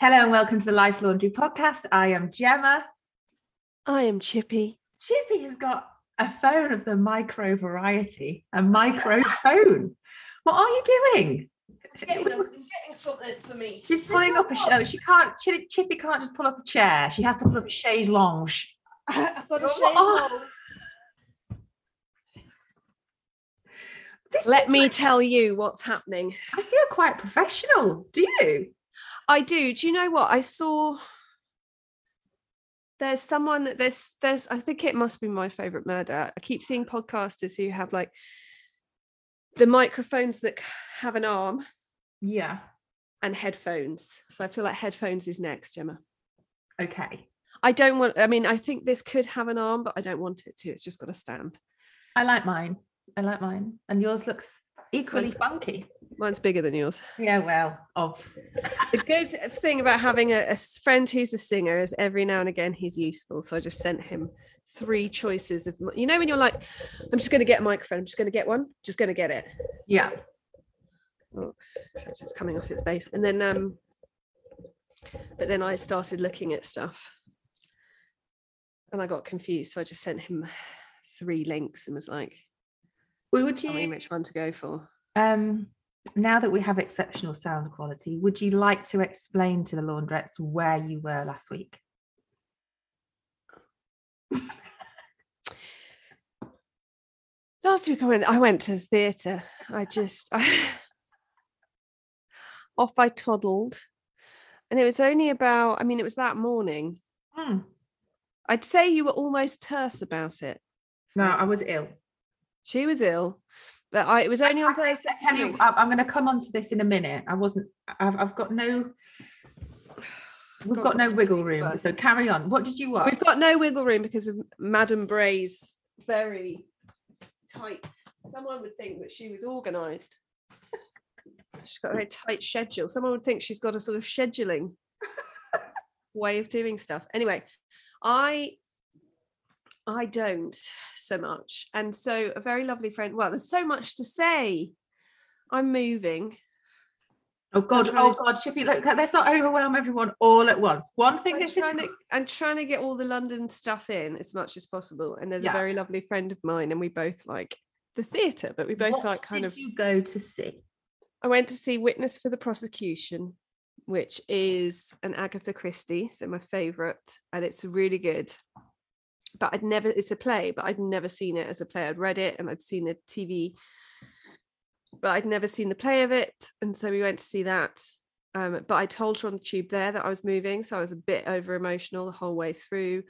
Hello and welcome to the Life Laundry podcast. I am Gemma. I am Chippy. Chippy has got a phone of the micro variety, a microphone. what are you doing? Getting, getting something for me. She's pulling up a show. Oh, she can't. Chippy, Chippy can't just pull up a chair. She has to pull up a chaise longue. I've got a Oh, chaise oh. longue. This Let me like- tell you what's happening. I feel quite professional. Do you? I do. Do you know what I saw? There's someone that there's there's I think it must be my favorite murder. I keep seeing podcasters who have like the microphones that have an arm Yeah. and headphones. So I feel like headphones is next, Gemma. Okay. I don't want I mean I think this could have an arm, but I don't want it to. It's just got a stand. I like mine. I like mine. And yours looks equally funky. Mine's bigger than yours. Yeah, well, obs. the good thing about having a friend who's a singer is every now and again he's useful. So I just sent him three choices of, you know, when you're like, I'm just going to get a microphone, I'm just going to get one, just going to get it. Yeah. So it's just coming off its base. And then, um, but then I started looking at stuff and I got confused. So I just sent him three links and was like, Well, would tell me you which one to go for. um now that we have exceptional sound quality, would you like to explain to the laundrettes where you were last week? last week I went I went to the theatre. I just I, off I toddled. And it was only about, I mean, it was that morning. Hmm. I'd say you were almost terse about it. No, I was ill. She was ill, but I it was only on I, I Thursday. tell you, I'm going to come on to this in a minute. I wasn't. I've, I've got no. We've Got got no wiggle room. So carry on. What did you watch? We've got no wiggle room because of Madame Bray's very tight. Someone would think that she was organised. She's got a very tight schedule. Someone would think she's got a sort of scheduling way of doing stuff. Anyway, I I don't so much. And so a very lovely friend. Well, there's so much to say. I'm moving. oh God! trying Oh to- God! Chippy, look, let's not overwhelm everyone all at once. One thing I'm that's trying, to, I'm trying to get all the London stuff in as much as possible. And there's Yeah. a very lovely friend of mine, and we both like the theatre, but we both What like kind did of. you go to see? I went to see Witness for the Prosecution, which is an Agatha Christie, so my favourite, and it's really good. But I'd never, it's a play, but I'd never seen it as a play. I'd read it and I'd seen the TV, but I'd never seen the play of it. And so we went to see that. Um, but I told her on the tube there that I was moving, so I was a bit over emotional the whole way through.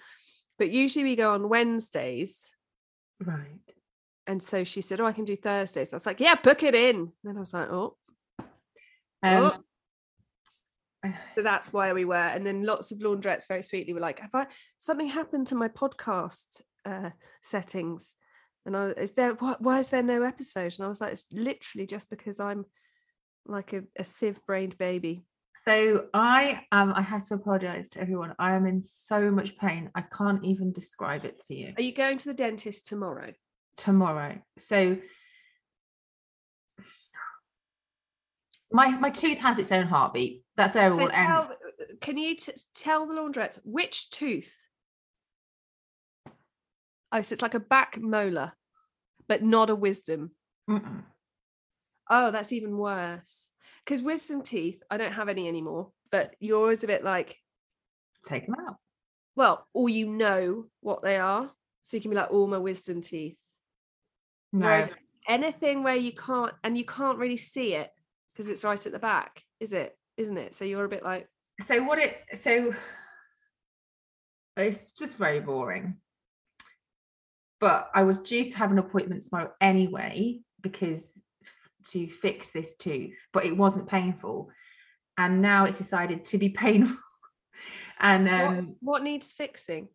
But usually we go on Wednesdays. Right. And so she said, Oh, I can do Thursdays. I was like, Yeah, book it in. Then I was like, Oh, Um, So that's why we were. And then lots of laundrettes very sweetly were like, Have I something happened to my podcast uh settings? And I was, is there why, why is there no episode? And I was like, it's literally just because I'm like a, a sieve brained baby. So I um I have to apologize to everyone. I am in so much pain. I can't even describe it to you. Are you going to the dentist tomorrow? Tomorrow. So my my tooth has its own heartbeat. That's their all tell, can you t- tell the laundrettes which tooth? Oh, so it's like a back molar, but not a wisdom. Mm-mm. Oh, that's even worse. Because wisdom teeth, I don't have any anymore. But you're always a bit like, Take them out. well, or you know what they are, so you can be like, oh, my wisdom teeth. No. Whereas anything where you can't, and you can't really see it because it's right at the back, is it? Isn't it? So you're a bit like, so what it so it's just very boring but i was due to have an appointment tomorrow anyway because to fix this tooth but it wasn't painful and now it's decided to be painful and what, um what needs fixing?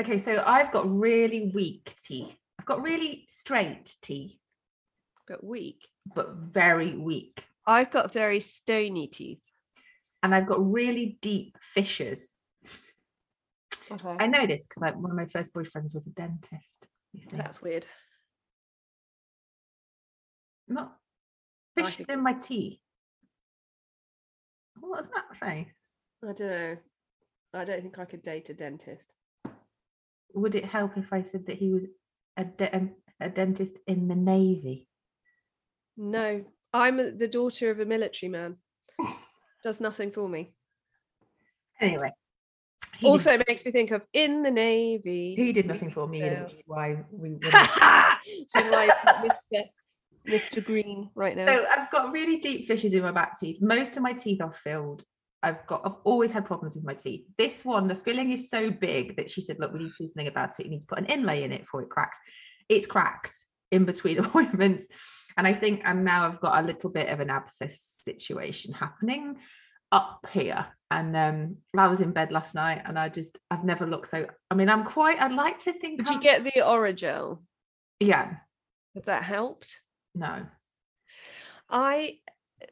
okay so i've got really weak teeth i've got really straight teeth But weak. but very weak I've got very stony teeth. and i've got really deep fissures Okay. i know this because one of my first boyfriends was a dentist you see That's weird. not I fissures in my teeth what was that face I don't know. I don't think I could date a dentist. Would it help if I said that he was a, de- a dentist in the navy? No, I'm the daughter of a military man. Does nothing for me. Anyway, he also, it makes me think of in the navy. he did nothing for me. Either, which is why we. wouldn't- so like Mr. Mr. Green right now. So I've got really deep fissures in my back teeth. Most of my teeth are filled. I've got I've always had problems with my teeth. This one, the filling is so big that she said, look, we need to do something about it. You need to put an inlay in it before it cracks. It's cracked in between appointments. And I think and now I've got a little bit of an abscess situation happening up here. And um I was in bed last night and I just I've never looked so I mean I'm quite I'd like to think Did you I'm- get the Orajel? yeah, Has that helped? no. I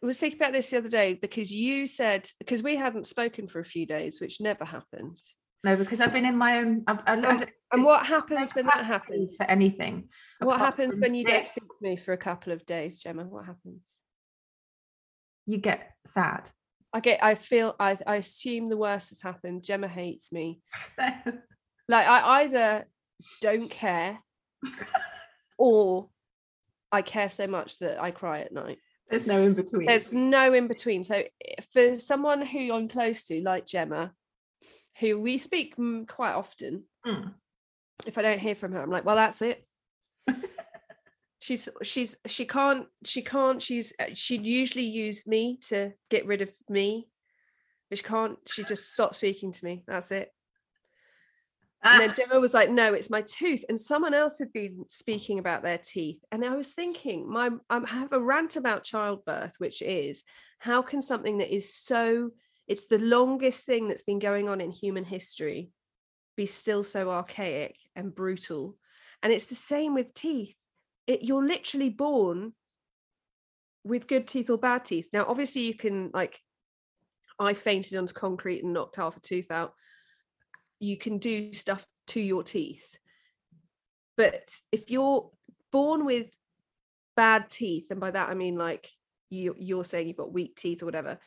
was thinking about this the other day because you said because we hadn't spoken for a few days, which never happened. No, because I've been in my own I, I, I, And what happens when that happens? for anything. What happens when you don't speak to me for a couple of days, Gemma? What happens? You get sad. I get I feel I I assume the worst has happened. Gemma hates me. Like I either don't care or I care so much that I cry at night. There's no in between. There's no in between. So for someone who I'm close to, like Gemma, who we speak quite often, Mm. If I don't hear from her, I'm like, well, that's it. she's she's she can't she can't she's uh, she'd usually use me to get rid of me but she can't she just stopped speaking to me that's it and then Gemma was like, "No, it's my tooth." And someone else had been speaking about their teeth, and I was thinking, my I have a rant about childbirth, which is how can something that is so it's the longest thing that's been going on in human history be still so archaic and brutal, and it's the same with teeth. It, you're literally born with good teeth or bad teeth. Now, obviously, you can like, I fainted onto concrete and knocked half a tooth out you can do stuff to your teeth. But if you're born with bad teeth, and by that I mean like you you're saying you've got weak teeth or whatever,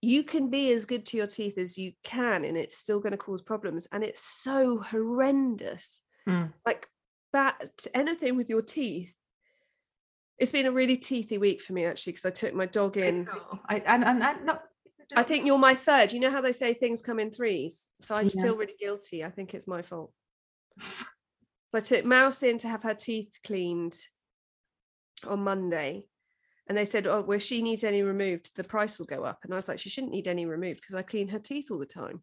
you can be as good to your teeth as you can, and it's still going to cause problems. And it's so horrendous. Mm. Like that anything with your teeth. It's been a really teethy week for me actually, because I took my dog in. I and, and, and not I think you're my third. You know how they say things come in threes? So I Yeah. feel really guilty. I think it's my fault. So I took Mouse in to have her teeth cleaned on Monday. And they said, Oh, well, if she needs any removed, the price will go up. And I was like, She shouldn't need any removed because I clean her teeth all the time.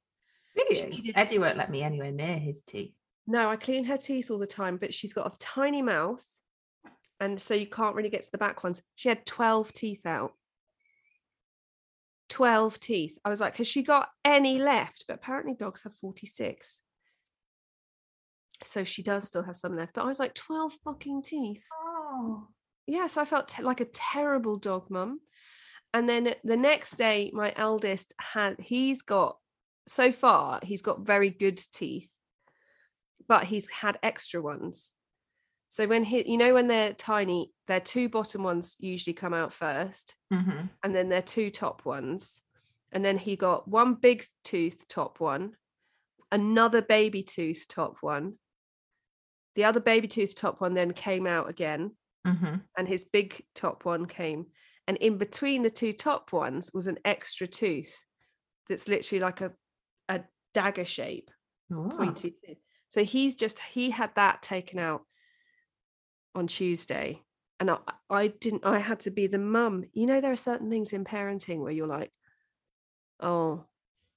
really needed- Eddie won't let me anywhere near his teeth. No, I clean her teeth all the time, but she's got a tiny mouth. And so you can't really get to the back ones. She had 12 teeth out. 12 teeth. I was like, has she got any left? But apparently dogs have 46. So she does still have some left. But I was like, 12 fucking teeth. Oh. Yeah, so I felt te- like a terrible dog mum. And then the next day, my eldest had, he's got, so far, he's got very good teeth, but he's had extra ones. So when he, you know, when they're tiny, their two bottom ones usually come out first, hmm and then their two top ones. And then he got one big tooth top one, another baby tooth top one. The other baby tooth top one then came out again hmm and his big top one came and in between the two top ones was an extra tooth that's literally like a a dagger shape Oh. pointy tooth so he's just he had that taken out on tuesday and I, I didn't i had to be the mum you know there are certain things in parenting where you're like oh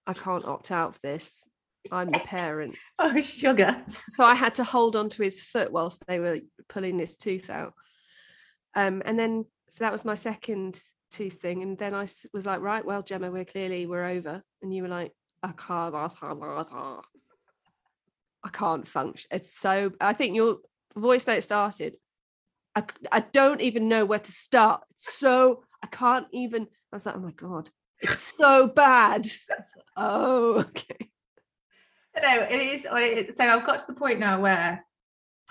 i can't opt out of this i'm the parent Oh, sugar. so I had to hold on to his foot whilst they were pulling this tooth out. Um, and then so that was my second tooth thing. And then i was like, right, well, Gemma, we're clearly we're over. And you were like, I can't, I can't, function. It's so. I think your voice note started. I, I don't even know where to start. It's so I can't even. I was like, oh my god, it's so bad. Like, oh, okay. No, it is. So I've got to the point now where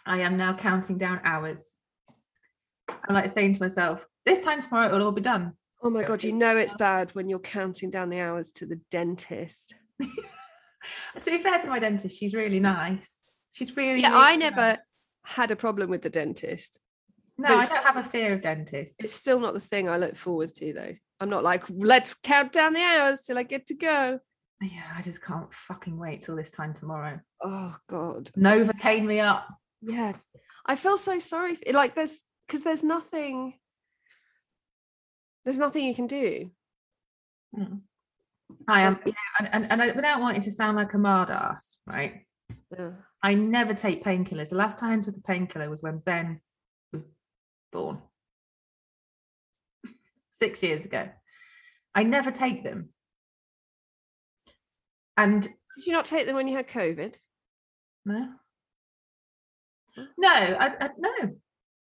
I am now counting down hours. I'm like saying to myself, this time tomorrow it'll all be done. Oh my god, you know it's bad when you're counting down the hours to the dentist. to be fair to my dentist, she's really nice. She's really. Yeah, really I nice. never had a problem with the dentist. No, I don't have a fear of dentists. It's still not the thing I look forward to though. I'm not like, let's count down the hours till I get to go. Yeah, I just can't fucking wait till this time tomorrow. Oh god. Nova Novocaine me up. Yeah. I feel so sorry. For, like there's because there's nothing there's nothing you can do. Hmm. I am, know, and, and, and I, without wanting to sound like a mad ass, right? Yeah. I never take painkillers. The last time I took a painkiller was when Ben was born six years ago. I never take them. And Did you not take them when you had COVID? no, no, I, I no.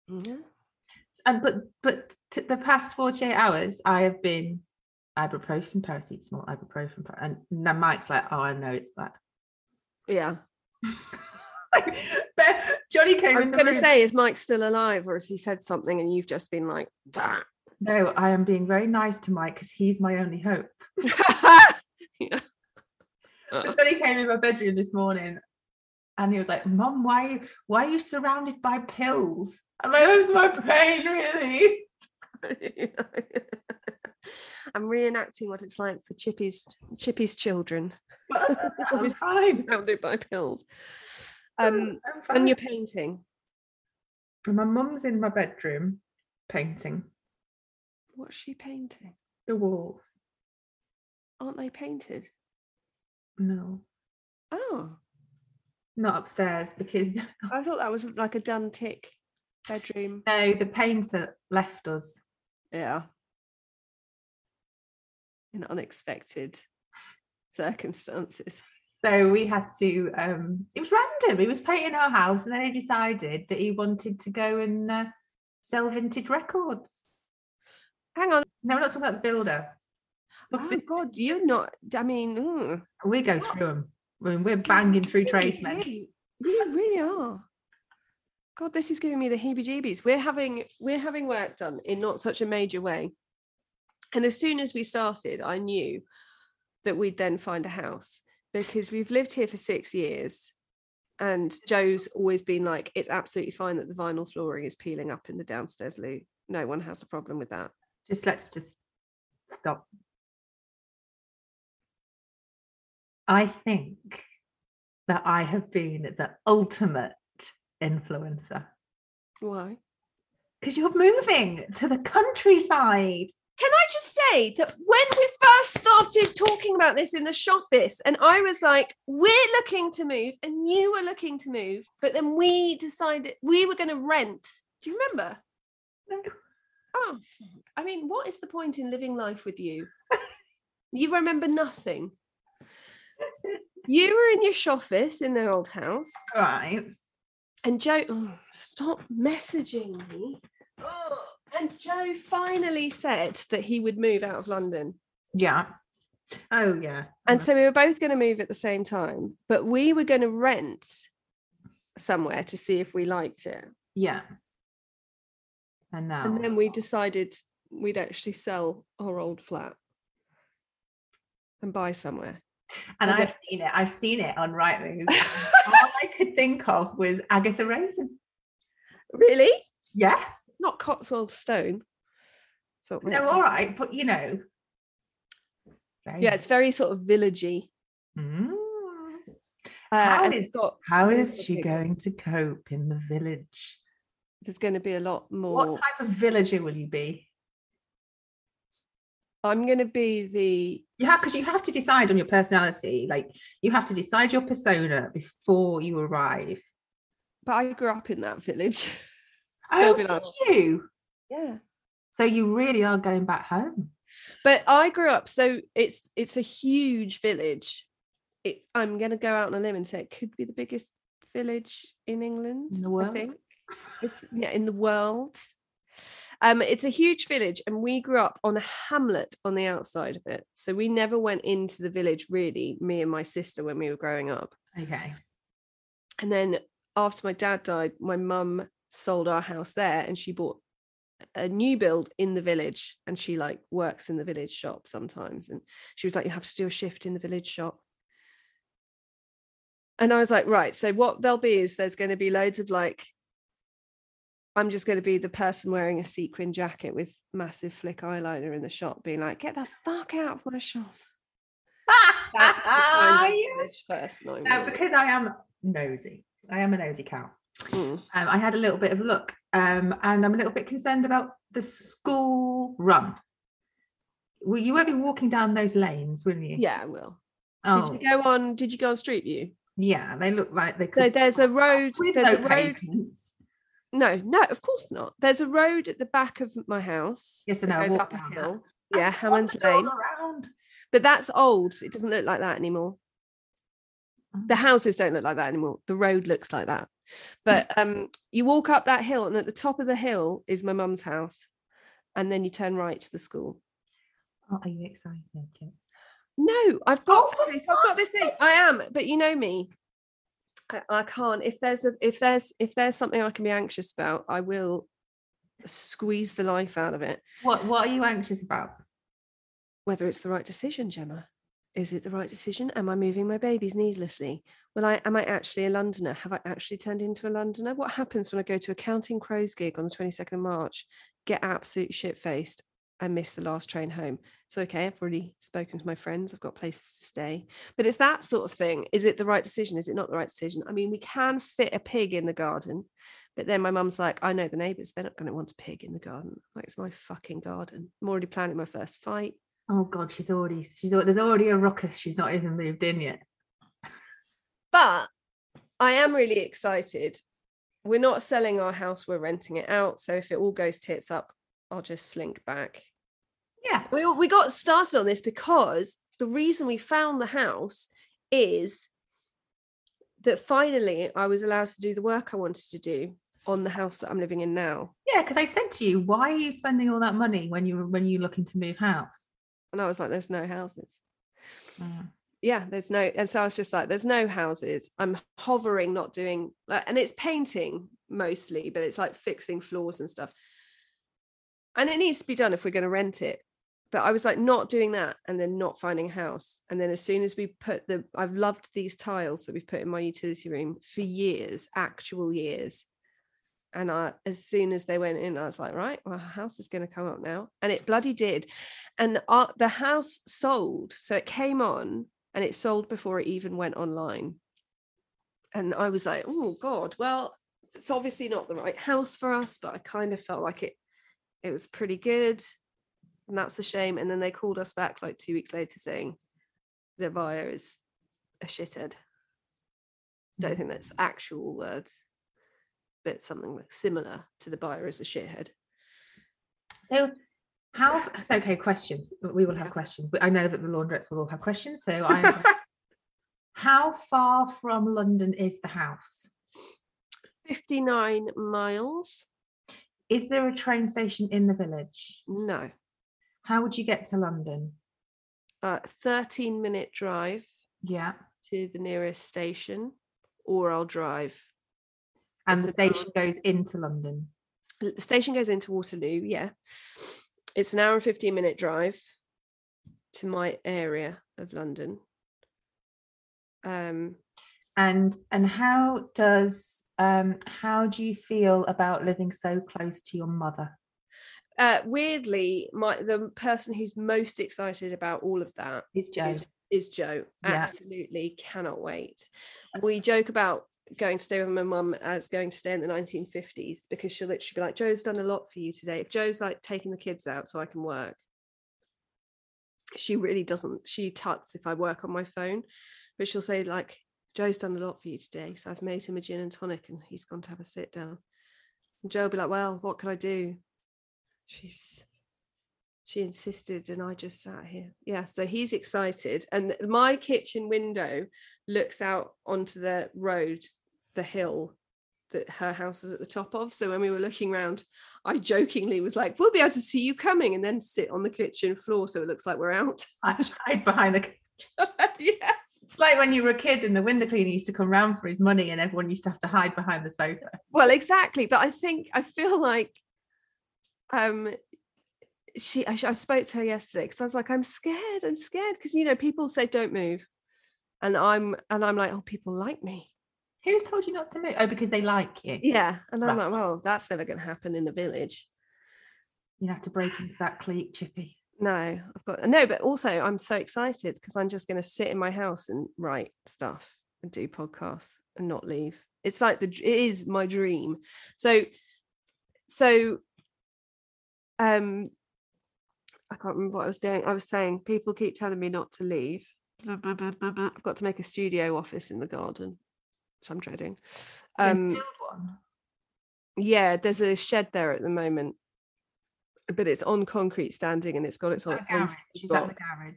Yeah. And but but t- the past 48 hours, I have been ibuprofen, paracetamol, ibuprofen, par- and now Mike's like, oh, I know it's bad. Yeah. Johnny came I was going to say, is Mike still alive, or has he said something and you've just been like, that? No, I am being very nice to Mike because he's my only hope. yeah. But Johnny came in my bedroom this morning and he was like, Mom, why why are you surrounded by pills? I'm like, that's my pain, really. I'm reenacting what it's like for Chippy's Chippy's children I'm fine. surrounded by pills. Um, and you're painting. My mum's in my bedroom painting What's she painting? the walls. Aren't they painted? No, Oh, not upstairs because I thought that was like a done tick bedroom. no, the painter left us. Yeah. In unexpected circumstances. So we had to um it was random. He was painting our house and then he decided that he wanted to go and uh, sell vintage records. Hang on. No, we're not talking about the builder. Oh God, you're not. I mean, We go through them. I mean, we're banging through tradesmen. do. You really are. God, this is giving me the heebie-jeebies. We're having we're having work done in not such a major way, and as soon as we started, I knew that we'd then find a house because we've lived here for six years, and Joe's always been like, "It's absolutely fine that the vinyl flooring is peeling up in the downstairs loo. No one has a problem with that." Just let's just stop. I think that I have been the ultimate influencer Why? because you're moving to the countryside. Can I just say that when we first started talking about this in the shoffice, and I was like, we're looking to move, and you were looking to move, but then we decided we were going to rent. Do you remember? No. Oh, I mean, what is the point in living life with you? You remember nothing. You were in your shoffice in the old house, Right. and Joe, oh, stop messaging me. Oh, and Joe finally said that he would move out of London. Yeah. Oh yeah. And Mm. so we were both going to move at the same time, but we were going to rent somewhere to see if we liked it. yeah. And now And then we decided we'd actually sell our old flat and buy somewhere. And I've seen it. I've seen it on Right Rightmove. All I could think of was Agatha Raisin. Really? Yeah. Not Cotswold Stone. So No, all right, but you know. very Yeah, it's very sort of villagey. Mm. Uh, How is- it's got How schools is for she going to cope in the village? There's going to be a lot more. What type of villager will you be? I'm going to be the You have because you have to decide on your personality. Like you have to decide your persona before you arrive. but I grew up in that village. Oh, did like- you? yeah. So you really are going back home. but I grew up so it's it's a huge village. It I'm going to go out on a limb and say it could be the biggest village in England. In the I world? think it's yeah in the world. Um, it's a huge village, and we grew up on a hamlet on the outside of it. So we never went into the village really. Me and my sister when we were growing up. Okay. And then after my dad died, my mum sold our house there, and she bought a new build in the village and she like works in the village shop sometimes and she was like you have to do a shift in the village shop and i was like right so what there'll be is there's going to be loads of like i'm just going to be the person wearing a sequin jacket with massive flick eyeliner in the shop being like get the fuck out of my shop that's the kind of person I'm Now, because I am nosy, I am a nosy cow. Mm. Um, I had a little bit of a look, um, and I'm a little bit concerned about the school run. Well, you won't be walking down those lanes, will you? yeah i will Oh, did you go on did you go on street view yeah. They look like they so there's a road there's no a road. No, no, of course not. There's a road at the back of my house. Yes, know, I Goes up a hill. that. Yeah, Hammond's Lane. Around. But that's old. It doesn't look like that anymore. The Oh. houses don't look like that anymore. The road looks like that. But um, you walk up that hill, and at the top of the hill is my mum's house. And then you turn right to the school. Oh, are you excited? No, I've got Oh, for okay, so I've got this thing. I am, but you know me. I, I can't. If there's a if there's if there's something I can be anxious about, I will squeeze the life out of it. What What are you anxious about? whether it's the right decision, Gemma. Is it the right decision? Am I moving my babies needlessly? Will I am I actually a Londoner? Have I actually turned into a Londoner? What happens when I go to a Counting Crows gig on the 22nd of March, get absolutely shit faced and miss the last train home? So okay, I've already spoken to my friends, I've got places to stay. But it's that sort of thing. Is it the right decision? Is it not the right decision? I mean, we can fit a pig in the garden, but then my mum's like, I know the neighbours, they're not going to want a pig in the garden. Like it's my fucking garden. I'm already planning my first fight. Oh God, she's already she's there's already a ruckus. She's not even moved in yet. But I am really excited. We're not selling our house, we're renting it out. So if it all goes tits up, I'll just slink back. Yeah. We, we got started on this because the reason we found the house is that finally I was allowed to do the work I wanted to do on the house that I'm living in now. Yeah, because I said to you, why are you spending all that money when you when you're looking to move house? And I was like, there's no houses. Mm. yeah there's no and so i was just like there's no houses i'm hovering not doing like and it's painting mostly but it's like fixing floors and stuff and it needs to be done if we're going to rent it but i was like not doing that and then not finding a house and then as soon as we put the i've loved these tiles that we've put in my utility room for years actual years and I, as soon as they went in, I was like, right, well, house is going to come up now. And it bloody did. And our, the house sold. So it came on and it sold before it even went online. And I was like, oh God, well, it's obviously not the right house for us, but I kind of felt like it it was pretty good. And that's a shame. And then they called us back like two weeks later saying the buyer is a shithead. Don't think that's actual words, but something like similar to the buyer is a shithead. So how so okay, questions. We will have questions. I know that the laundrettes will all have questions. So I how far from London is the house? 59 miles? Is there a train station in the village? No. How would you get to London? Uh, 13 minute drive Yeah. to the nearest station, or I'll drive. And the hour. station goes into London. The station goes into Waterloo, yeah. It's an hour and 15 minute drive to my area of London. Um, And and how does um how do you feel about living so close to your mother? uh, weirdly, my the person who's most excited about all of that is Joe. is, is Joe. Yeah. Absolutely cannot wait. We joke about going to stay with my mum as going to stay in the 1950s because she'll literally be like, Joe's done a lot for you today. If Joe's like taking the kids out so I can work, she really doesn't. She tuts if I work on my phone, but she'll say, like, Joe's done a lot for you today. So I've made him a gin and tonic and he's gone to have a sit down. And Joe will be like, Well, what can I do? She's she insisted and I just sat here. Yeah, so he's excited. And my kitchen window looks out onto the road, the hill that her house is at the top of. So when we were looking around, I jokingly was like, We'll be able to see you coming and then sit on the kitchen floor so it looks like we're out. I hide behind the yeah. It's like when you were a kid and the window cleaner used to come round for his money and everyone used to have to hide behind the sofa. Well, exactly. But I think I feel like um she I, I spoke to her yesterday because I was like, I'm scared, I'm scared. Because you know, people say don't move. And I'm and I'm like, oh, people like me. Who told you not to move? Oh, because they like you. Yeah. And I'm Right. like, well, that's never gonna happen in a village. You have to break into that clique, Chippy. No, I've got no, but also I'm so excited because I'm just gonna sit in my house and write stuff and do podcasts and not leave. It's like the it is my dream. So so um I can't remember what I was doing. I was saying people keep telling me not to leave. I've got to make a studio office in the garden, which I'm dreading. Um yeah, there's a shed there at the moment, but it's on concrete standing and it's got its A own garage. Is that the garage?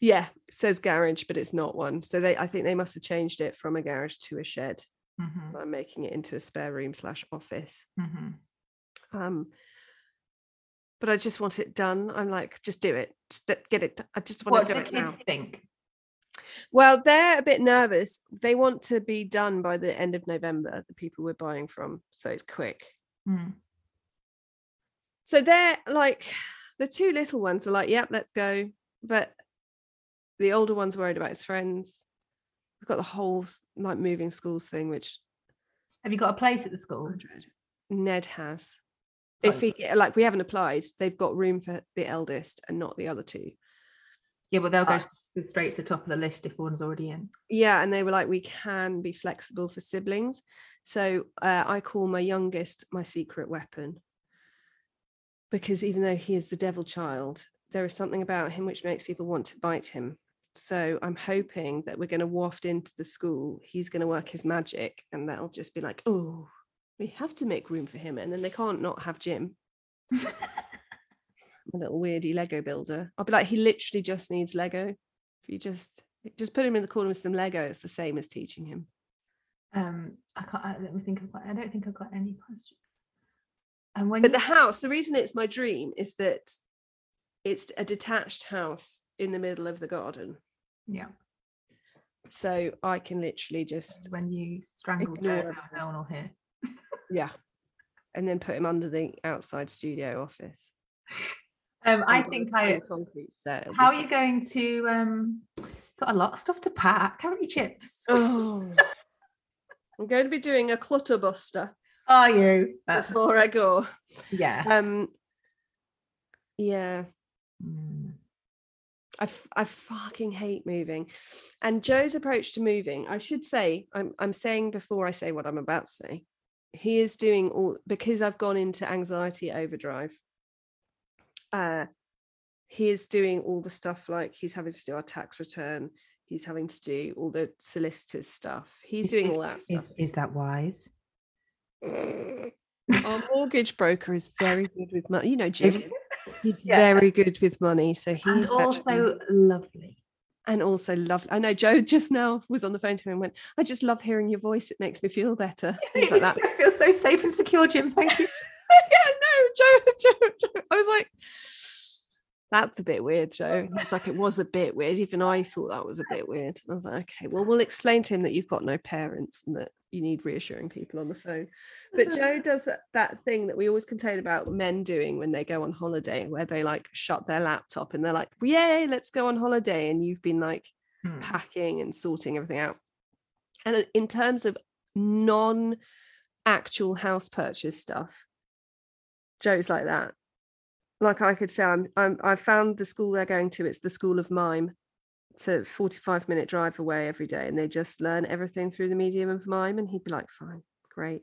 Yeah, it says garage, but it's not one. So they I think they must have changed it from a garage to a shed. Mm-hmm. I'm making it into a spare room slash office. Mm-hmm. Um but I just want it done. I'm like, just do it. Just get it. I just want What to do do the it kids now. think? Well, they're a bit nervous. They want to be done by the end of November, the people we're buying from. So it's quick. Mm. So they're like the two little ones are like, yep, let's go. But the older one's worried about his friends. We've got the whole like moving schools thing, which Have you got a place at the school? Ned has. Oh. If he like we haven't applied, they've got room for the eldest and not the other two. Yeah, but they'll go But- s- straight to the top of the list if one's already in. Yeah, and they were like, we can be flexible for siblings. So uh, I call my youngest my secret weapon because even though he is the devil child, there is something about him which makes people want to bite him. So I'm hoping that we're going to waft into the school. He's going to work his magic, and that'll just be like, oh, we have to make room for him, and then they can't not have Jim, a little weirdy Lego builder. I'll be like, he literally just needs Lego. If you just just put him in the corner with some Lego, it's the same as teaching him. Um, I can't. I, let me think. I've got, I don't think I've got any questions. And when But the house, the reason it's my dream is that it's a detached house in the middle of the garden. yeah, So I can literally just when you strangle no one will hear. yeah. And then put him under the outside studio office. Um, I think I. concrete set. How are you going to? Um, got a lot of stuff to pack, haven't you, Chips? Oh. I'm going to be doing a clutter buster Are you? That's- before I go. yeah. Um yeah. Mm. I, f- I fucking hate moving. And Joe's approach to moving, I should say, I'm I'm saying before I say what I'm about to say, he is doing all because I've gone into anxiety overdrive. Uh he is doing all the stuff like he's having to do our tax return, he's having to do all the solicitors stuff. He's Is- doing all that stuff. Is, is that wise? Our mortgage broker is very good with money. You know, Jim. He's Yeah. very good with money. So he's And actually- also lovely. and also lovely. I know Joe just now was on the phone to me and went, I just love hearing your voice. It makes me feel better. He's like that. I feel so safe and secure, Jim. Thank you. yeah, no, Joe, Joe, Joe. I was like, that's a bit weird, Joe. It's like it was a bit weird. Even I thought that was a bit weird. I was like, okay, well, we'll explain to him that you've got no parents and that you need reassuring people on the phone. But Joe does that, thing that we always complain about men doing when they go on holiday, where they like shut their laptop and they're like, yay, let's go on holiday. And you've been like, Hmm. packing and sorting everything out. And in terms of non actual house purchase stuff, Joe's like that. Like I could say, I'm, I'm I found the school they're going to. It's the School of Mime. It's a 45 minute drive away every day, and they just learn everything through the medium of mime. And he'd be like, "Fine, great."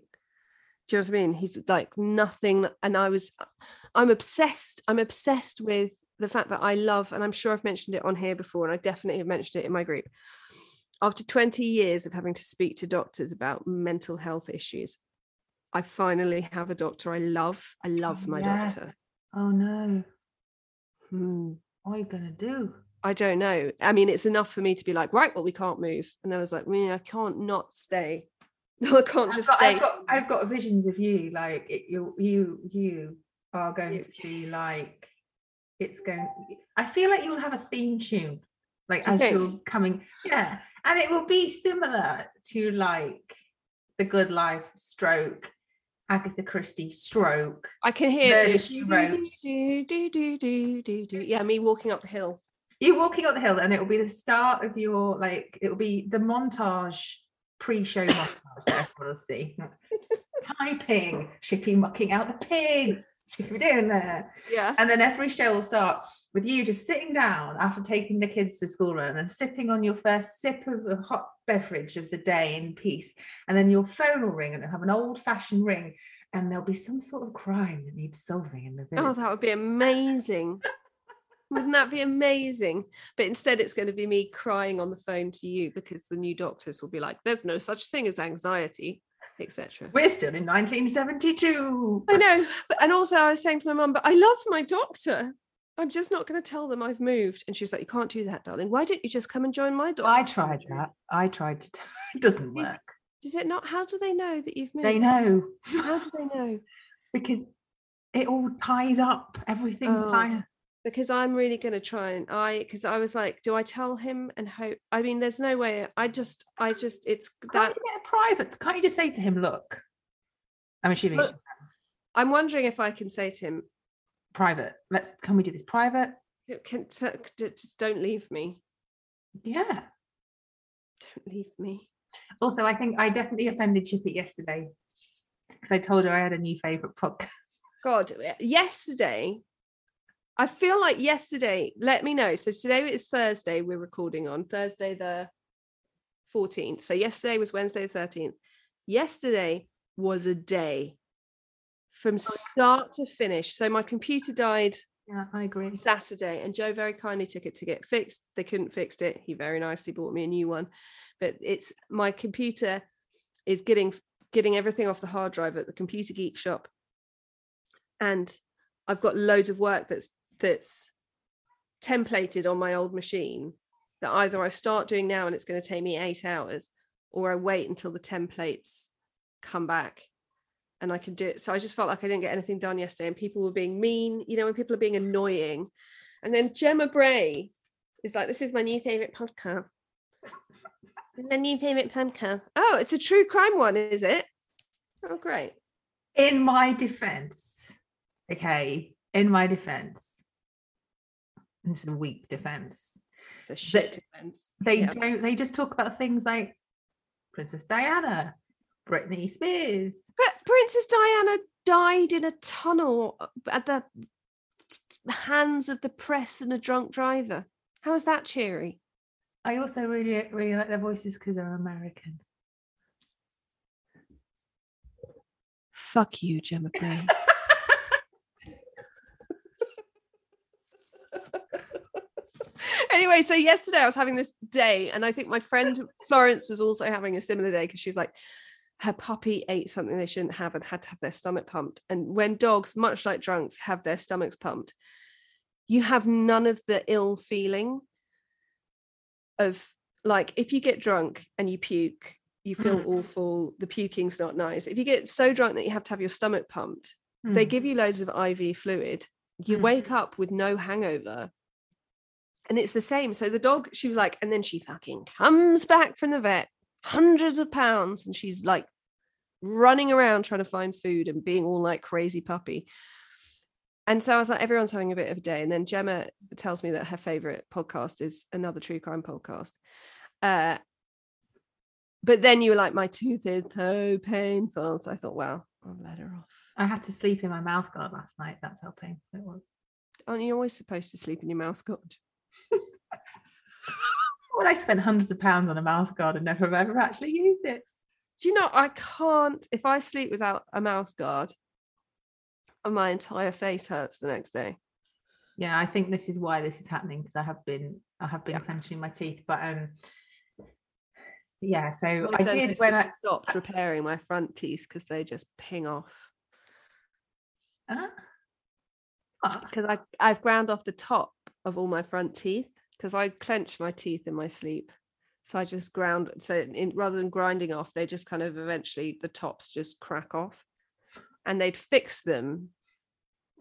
Do you know what I mean? He's like nothing. And I was, I'm obsessed. I'm obsessed with the fact that I love, and I'm sure I've mentioned it on here before, and I definitely have mentioned it in my group. After 20 years of having to speak to doctors about mental health issues, I finally have a doctor I love. I love Oh, my yes. doctor. Oh no. Hmm. What are you gonna do? I don't know. I mean, it's enough for me to be like, right, well, we can't move. And then I was like, I can't not stay. No, I can't I've just got, stay. I've got I've got visions of you like it, you you you are going to be like it's going I feel like you'll have a theme tune like as think? you're coming yeah and it will be similar to like the good life stroke Agatha Christie stroke. I can hear it. yeah, me walking up the hill. You're walking up the hill, and it will be the start of your like. It will be the montage, pre-show montage that everyone will see. Typing, Chippy mucking out the pig. Chippy doing there. Yeah. And then every show will start with you just sitting down after taking the kids to school run and sipping on your first sip of a hot beverage of the day in peace. And then your phone will ring and it'll have an old fashioned ring. And there'll be some sort of crime that needs solving in the oh, village. Oh, that would be amazing. Wouldn't that be amazing? But instead, it's going to be me crying on the phone to you because the new doctors will be like, there's no such thing as anxiety, etc. We're still in 1972. I know. But, and also, I was saying to my mum, but I love my doctor. I'm just not going to tell them I've moved. And she was like, You can't do that, darling. Why don't you just come and join my doctor? I tried that. I tried to. It doesn't work. Does it not? How do they know that you've moved? They know How do they know? because it all ties up. Everything Oh. ties. Because I'm really going to try and I because I was like, do I tell him and hope? I mean, there's no way. I just, I just, it's Can't that. you get a private? Can't you just say to him, "Look"? I'm assuming Look. I'm wondering if I can say to him, private. Let's. Can we do this private? can just don't leave me, Yeah. don't leave me. Also, I think I definitely offended Chippy yesterday because I told her I had a new favorite podcast. God, eh, yesterday, I feel like yesterday. Let me know. So today is Thursday. We're recording on Thursday the 14th. So yesterday was Wednesday the 13th. Yesterday was a day from oh, start to finish. So my computer died Yeah, I agree. Saturday, and Joe very kindly took it to get fixed. They couldn't fix it. He very nicely bought me a new one, but it's my computer is getting getting everything off the hard drive at the Computer Geek shop, and I've got loads of work that's that's templated on my old machine that either I start doing now and it's going to take me eight hours, or I wait until the templates come back and I can do it. So I just felt like I didn't get anything done yesterday, and people were being mean. You know, when people are being annoying, and then Gemma Bray is like, "This is my new favorite podcast." my new favorite podcast. Oh, it's a true crime one, is it? Oh, great. In my defense, okay, in my defense, it's a weak defense. It's a shit defense. They Yeah. don't, they just talk about things like Princess Diana, Britney Spears. But Princess Diana died in a tunnel uh, at the hands of the press and a drunk driver. How is that cheery? I also really, really like their voices because they're American. Fuck you, Gemma Bray. anyway, so yesterday I was having this day, and I think my friend Florence was also having a similar day because she was like, her puppy ate something they shouldn't have and had to have their stomach pumped. And when dogs, much like drunks, have their stomachs pumped, you have none of the ill feeling of like if you get drunk and you puke, you feel Mm. awful, the puking's not nice. If you get so drunk that you have to have your stomach pumped, they Mm. give you loads of IV fluid. You Mm. wake up with no hangover. And it's the same. So the dog, she was like, and then she fucking comes back from the vet, hundreds of pounds, and she's like running around trying to find food and being all like crazy puppy. And so I was like, everyone's having a bit of a day. And then Gemma tells me that her favorite podcast is another true crime podcast. Uh, but then you were like, my tooth is so painful. So I thought, well, I'll let her off. I had to sleep in my mouth guard last night. That's how painful it was. Aren't you always supposed to sleep in your mouse guard? Well, I spent hundreds of pounds on a mouth guard and never have ever actually used it. Do you know I can't if I sleep without a mouth guard, my entire face hurts the next day. Yeah, I think this is why this is happening because I have been I have been Yeah. clenching my teeth. But um yeah, so My I did when I stopped repairing my front teeth because they just ping off. Huh? What? Because I I've ground off the top of all my front teeth because I clench my teeth in my sleep. So I just ground so in, rather than grinding off, they just kind of eventually the tops just crack off. And they'd fix them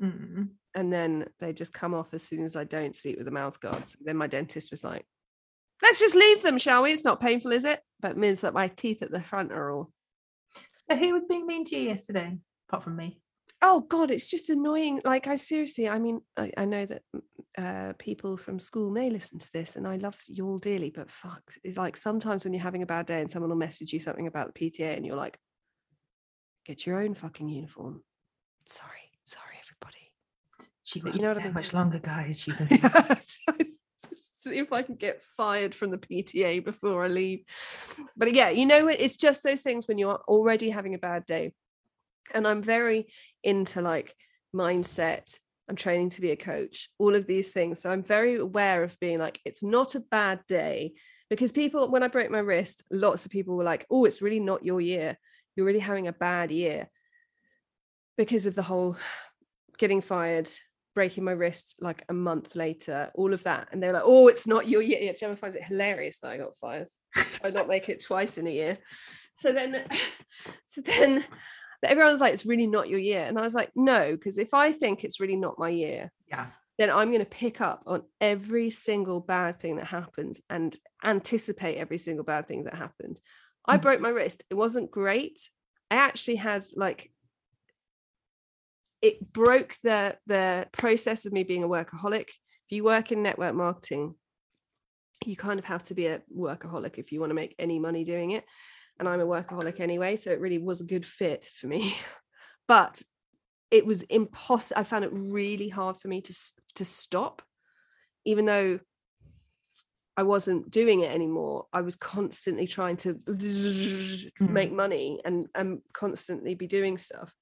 Mm. and then they just come off as soon as I don't sleep with the mouth guard. So then my dentist was like, "Let's just leave them, shall we? It's not painful, is it?" But it means that my teeth at the front are all. So who was being mean to you yesterday? apart from me. Oh god it's just annoying like i seriously i mean i, I know that uh, people from school may listen to this and i love you all dearly but fuck it's like sometimes when you're having a bad day and someone will message you something about the pta and you're like get your own fucking uniform sorry sorry everybody She you know what I mean? much longer, guys. She's in So, see if I can get fired from the PTA before I leave. But yeah, you know, it's just those things when you're already having a bad day. And I'm very into like mindset. I'm training to be a coach, all of these things. So I'm very aware of being like, it's not a bad day. Because people, when I broke my wrist, lots of people were like, oh, it's really not your year. You're really having a bad year because of the whole getting fired, breaking my wrist like a month later, all of that. And they're like, oh, it's not your year. Yeah, Gemma finds it hilarious that I got fired. I not make it twice in a year. So then, so then everyone's like, it's really not your year. And I was like, no, because if I think it's really not my year, Yeah. then I'm going to pick up on every single bad thing that happens and anticipate every single bad thing that happened. I Mhm. broke my wrist. It wasn't great. I actually had like it broke the the process of me being a workaholic. If you work in network marketing, you kind of have to be a workaholic if you want to make any money doing it. And I'm a workaholic anyway, so it really was a good fit for me. But it was impossible. I found it really hard for me to to stop, even though I wasn't doing it anymore. I was constantly trying to hmm. make money and and constantly be doing stuff,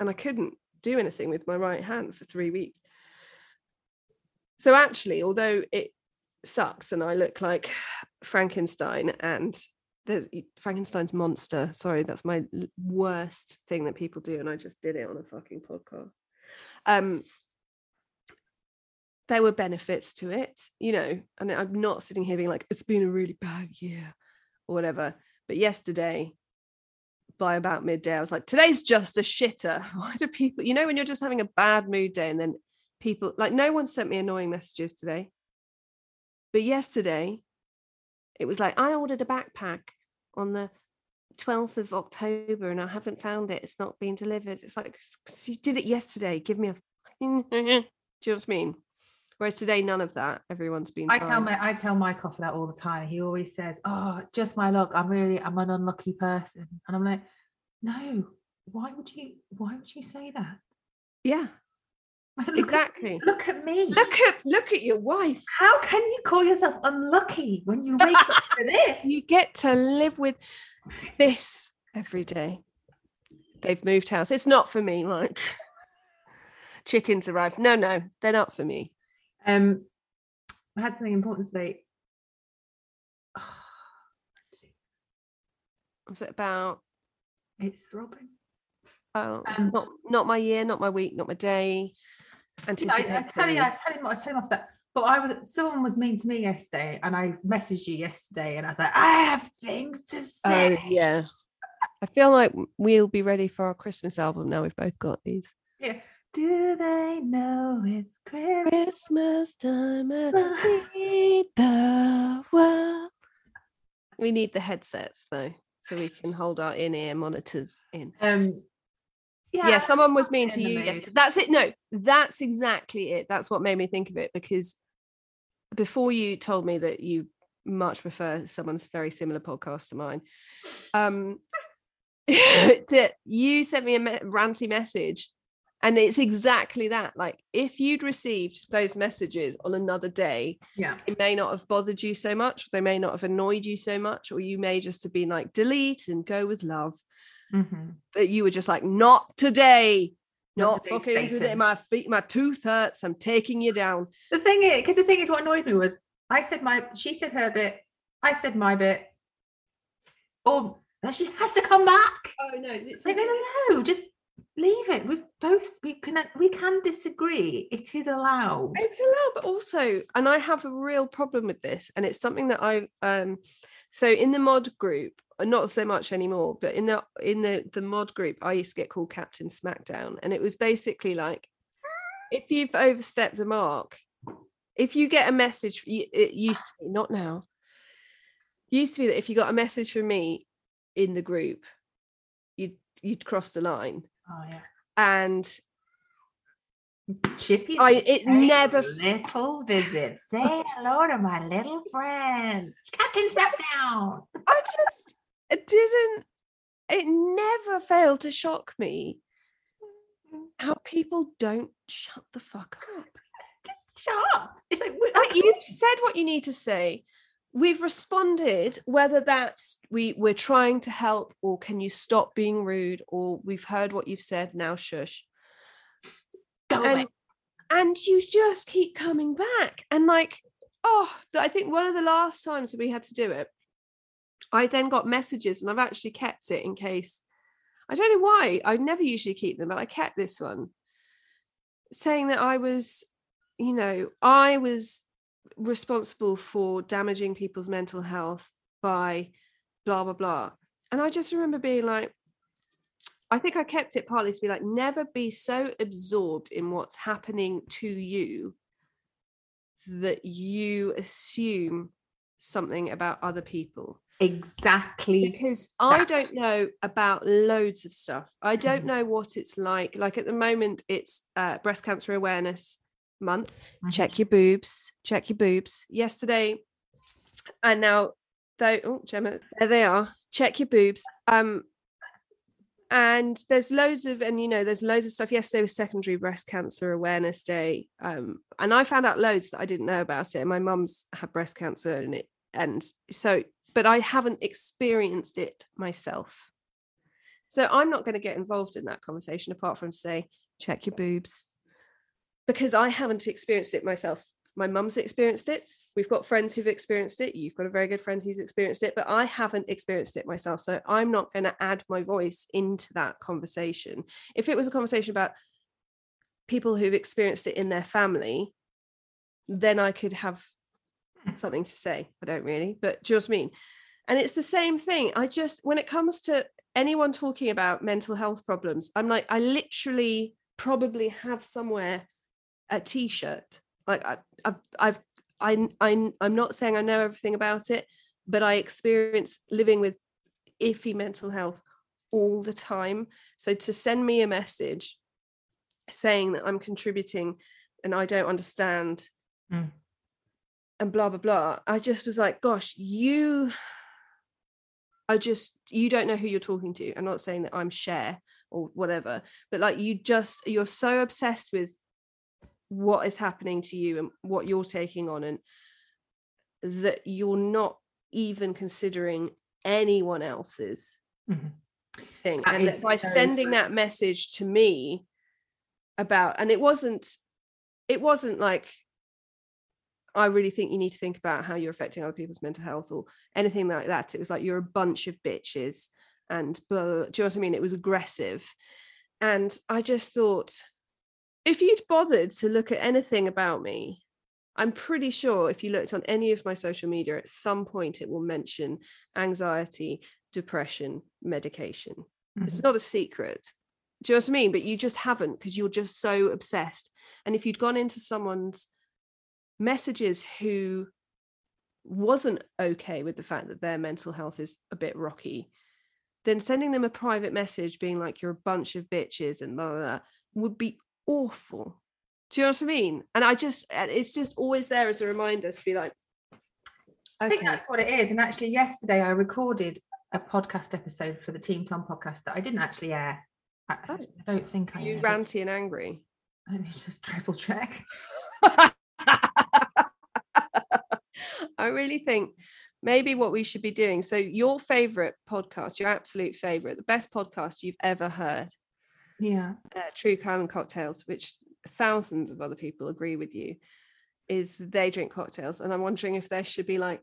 and I couldn't do anything with my right hand for three weeks. So actually, although it sucks and I look like Frankenstein and there's Frankenstein's monster. Sorry, that's my worst thing that people do, and I just did it on a fucking podcast. Um, there were benefits to it, you know, and I'm not sitting here being like it's been a really bad year or whatever. But yesterday, by about midday, I was like, today's just a shitter. Why do people, you know, when you're just having a bad mood day and then people like no one sent me annoying messages today. But yesterday, it was like, I ordered a backpack on the 12th of October and I haven't found it. It's not been delivered. It's like, "S- you did it yesterday. Give me a fucking. Mm-hmm. Do you know what I mean? Whereas today, none of that. Everyone's been. I tell my I tell Mike off for that all the time. He always says, "Oh, just my luck. I'm really I'm an unlucky person," and I'm like, "No, why would you? Why would you say that? Yeah, I said, look exactly. At, look at me. Look at look at your wife. How can you call yourself unlucky when you wake up for this? You get to live with this every day. They've moved house. It's not for me, Mike. Chickens arrived. No, no, they're not for me. Um, I had something important to say. Was it about It's throbbing. oh, Um, not not my year, not my week, not my day? I, I tell you, I tell him, I tell him off that. But I was someone was mean to me yesterday, and I messaged you yesterday, and I was like, I have things to Oh say. yeah. I feel like we'll be ready for our Christmas album now. We've both got these. Yeah. Do they know it's Christmas? Christmas time I need the world. We need the headsets though, so we can hold our in-ear monitors in. Um, Yeah, someone was mean to you yesterday. That's it. No, that's exactly it. That's what made me think of it because before you told me that you much prefer someone's very similar podcast to mine, um, that you sent me a me- ranty message and it's exactly that like if you'd received those messages on another day yeah, it may not have bothered you so much they may not have annoyed you so much or you may just have been like delete and go with love Mhm. but you were just like not today Not not, today, fucking today Satan." my feet my tooth hurts i'm taking you down The thing is, because the thing is, what annoyed me was I said my, she said her bit, I said my bit. Oh, then she has to come back. oh no it's Like, no, no, no, just leave it. We've both we can we can disagree. It is allowed. It's allowed, but also, and I have a real problem with this, and it's something that I um so in the mod group, uh, not so much anymore, but in the in the the mod group, I used to get called Captain Smackdown, and it was basically like if you've overstepped the mark, if you get a message, it used to be not now, used to be that if you got a message from me in the group, you'd you'd crossed a line. Oh yeah. and Chippy. I- it never- little visit. Say hello to my little friend. Captain Step down. I just it didn't it never failed to shock me how people don't shut the fuck up. Just shut up. It's like, Like, you've said what you need to say. We've responded, whether that's we we're trying to help, or can you stop being rude, or we've heard what you've said, now shush. Go away. And and you just keep coming back. And like, oh, I think one of the last times that we had to do it, I then got messages, and I've actually kept it in case. I don't know why. I never usually keep them, but I kept this one saying that I was, you know, I was responsible for damaging people's mental health by blah blah blah. And I just remember being like, I think I kept it partly to be like, never be so absorbed in what's happening to you that you assume something about other people exactly. because I don't know about loads of stuff. I don't Mhm. know what it's like. Like at the moment, it's uh, breast cancer awareness month. Check your boobs. Check your boobs. Yesterday, and now though, oh Gemma, there they are. Check your boobs. Um, and there's loads of, and you know, there's loads of stuff. Yesterday was secondary breast cancer awareness day. Um, and I found out loads that I didn't know about it. And my mum's had breast cancer, and it, and so but I haven't experienced it myself. So I'm not going to get involved in that conversation apart from say, check your boobs. Because I haven't experienced it myself. My mum's experienced it. We've got friends who've experienced it. You've got a very good friend who's experienced it, but I haven't experienced it myself. So I'm not going to add my voice into that conversation. If it was a conversation about people who've experienced it in their family, then I could have something to say. I don't really, but do you know what I mean? And it's the same thing. I just, when it comes to anyone talking about mental health problems, I'm like, I literally probably have somewhere a t-shirt. Like I, I've, I've, I, I, I'm not saying I know everything about it, but I experience living with iffy mental health all the time. So to send me a message saying that I'm contributing and I don't understand Mm. and blah blah blah. I just was like, gosh, you are just you don't know who you're talking to. I'm not saying that I'm share or whatever, but like you just you're so obsessed with what is happening to you and what you're taking on and that you're not even considering anyone else's Mhm. thing That and by sending that message to me about and it wasn't it wasn't like I really think you need to think about how you're affecting other people's mental health or anything like that. It was like you're a bunch of bitches and blah, blah, blah. do you know what I mean? It was aggressive. And I just thought, if you'd bothered to look at anything about me, I'm pretty sure if you looked on any of my social media, at some point it will mention anxiety, depression, medication. It's Mhm. not a secret. Do you know what I mean? But you just haven't because you're just so obsessed. And if you'd gone into someone's messages who wasn't okay with the fact that their mental health is a bit rocky, then sending them a private message being like, you're a bunch of bitches and blah, blah, blah would be awful. Do you know what I mean? And I just, it's just always there as a reminder to be like, I think that's what it is. And actually, yesterday I recorded a podcast episode for the Team Tom podcast that I didn't actually air. I, I Oh. don't think I you aired ranty and angry. Let me just triple check. I really think maybe what we should be doing. So, your favorite podcast, your absolute favorite, the best podcast you've ever heard, Yeah. uh, True Crime Cocktails, which thousands of other people agree with you, is they drink cocktails. And I'm wondering if there should be like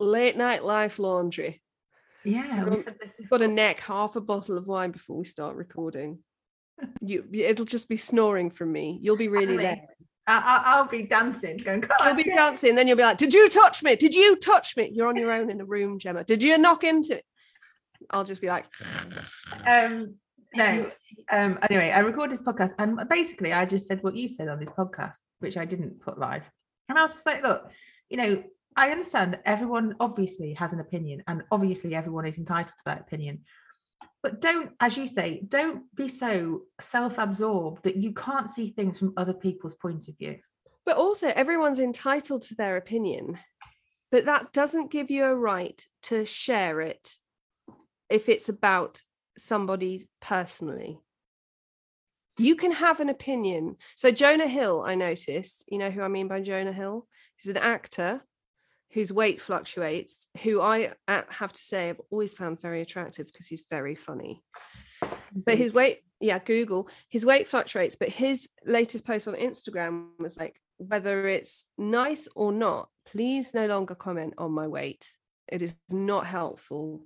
late night life laundry. Yeah. Well, we've had this Got a neck half a bottle of wine before we start recording. You, it'll just be snoring from me. You'll be really there. I, I, I'll be dancing, going, "Come You'll be yeah." dancing, then you'll be like, "Did you touch me? Did you touch me?" You're on your own in a room, Gemma. Did you knock into it? I'll just be like, Um, no. Um, anyway, I recorded this podcast and basically I just said what you said on this podcast, which I didn't put live. And I was just like, look, you know, I understand everyone obviously has an opinion and obviously everyone is entitled to that opinion. but don't, as you say, don't be so self-absorbed that you can't see things from other people's point of view. But also, everyone's entitled to their opinion, but that doesn't give you a right to share it if it's about somebody personally. You can have an opinion. So, Jonah Hill, I noticed, you know who I mean by Jonah Hill? He's an actor whose weight fluctuates, who I uh, have to say I've always found very attractive because he's very funny. But his weight, yeah, Google, his weight fluctuates. But his latest post on Instagram was like, whether it's nice or not, please no longer comment on my weight. It is not helpful.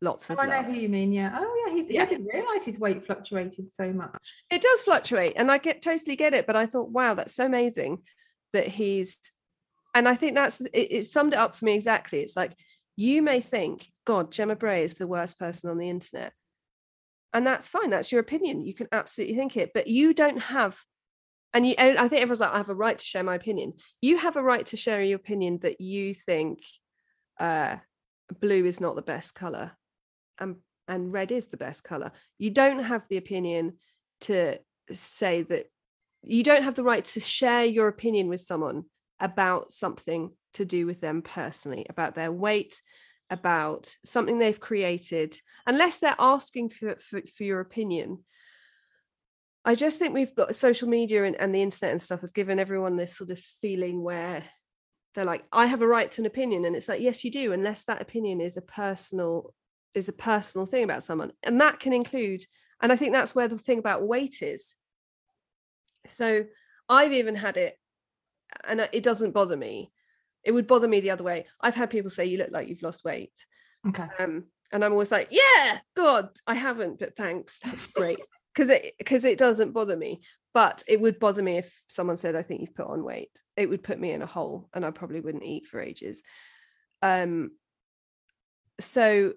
Lots Oh, of I know love. who you mean. Yeah. Oh, yeah. He's, Yeah. I didn't realize his weight fluctuated so much. It does fluctuate, and I get totally get it. But I thought, wow, that's so amazing that he's, and I think that's it, it summed it up for me exactly. It's like you may think, God, Gemma Bray is the worst person on the internet, and that's fine. That's your opinion. You can absolutely think it, but you don't have. And you, and I think everyone's like, I have a right to share my opinion. You have a right to share your opinion that you think uh, blue is not the best color, and and red is the best color. You don't have the opinion to say that you don't have the right to share your opinion with someone about something to do with them personally, about their weight, about something they've created, unless they're asking for, for, for your opinion. I just think we've got social media and, and the internet and stuff has given everyone this sort of feeling where they're like, I have a right to an opinion. And it's like, yes, you do, unless that opinion is a personal is a personal thing about someone. And that can include, and I think that's where the thing about weight is. So I've even had it, and it doesn't bother me. It would bother me the other way. I've had people say, You look like you've lost weight. Okay. Um, and I'm always like, Yeah, God, I haven't, but thanks. That's great. Because it because it doesn't bother me. But it would bother me if someone said, I think you've put on weight. It would put me in a hole and I probably wouldn't eat for ages. Um so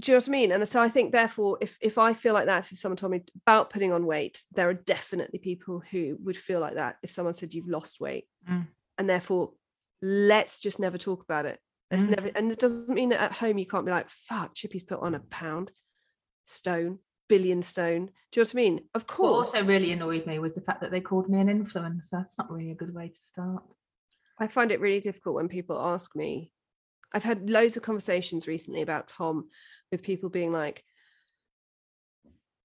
do you know what I mean? And so I think therefore, if if I feel like that, if someone told me about putting on weight, there are definitely people who would feel like that if someone said you've lost weight. Mm. And therefore, let's just never talk about it. Let's Mm. never and it doesn't mean that at home you can't be like, fuck, Chippy's put on a pound, stone, billion stone. Do you know what I mean? Of What course. also really annoyed me was the fact that they called me an influencer. That's not really a good way to start. I find it really difficult when people ask me. I've had loads of conversations recently about Tom with people being like,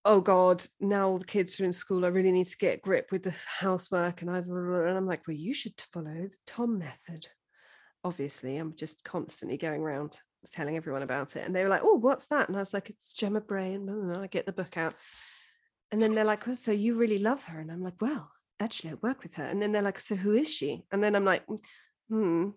oh God, now all the kids are in school. I really need to get grip with the housework. And, I, and I'm like, well, you should follow the Tom method. Obviously, I'm just constantly going around telling everyone about it. And they were like, oh, what's that? And I was like, it's Gemma Bray. And. I get the book out. And then they're like, oh, so you really love her? And I'm like, well, actually, I work with her. And then they're like, so who is she? And then I'm like, hmm,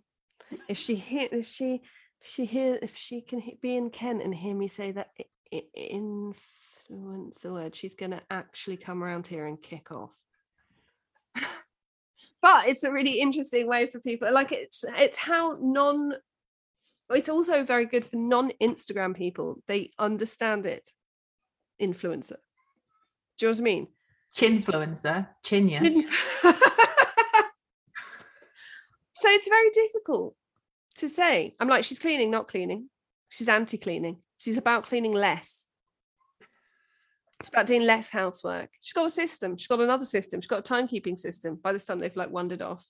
if she if she, she hear, if she can be in Kent and hear me say that i- i- influence a word, she's going to actually come around here and kick off. but it's a really interesting way for people. Like it's it's how non. It's also very good for non-Instagram people. They understand it. Influencer. Do you know what I mean? Chinfluencer, Chinya. Didn't- so it's very difficult to say. I'm like, she's cleaning, not cleaning. She's anti-cleaning. She's about cleaning less. It's about doing less housework. She's got a system. She's got another system. She's got a timekeeping system. By this time, they've like wandered off.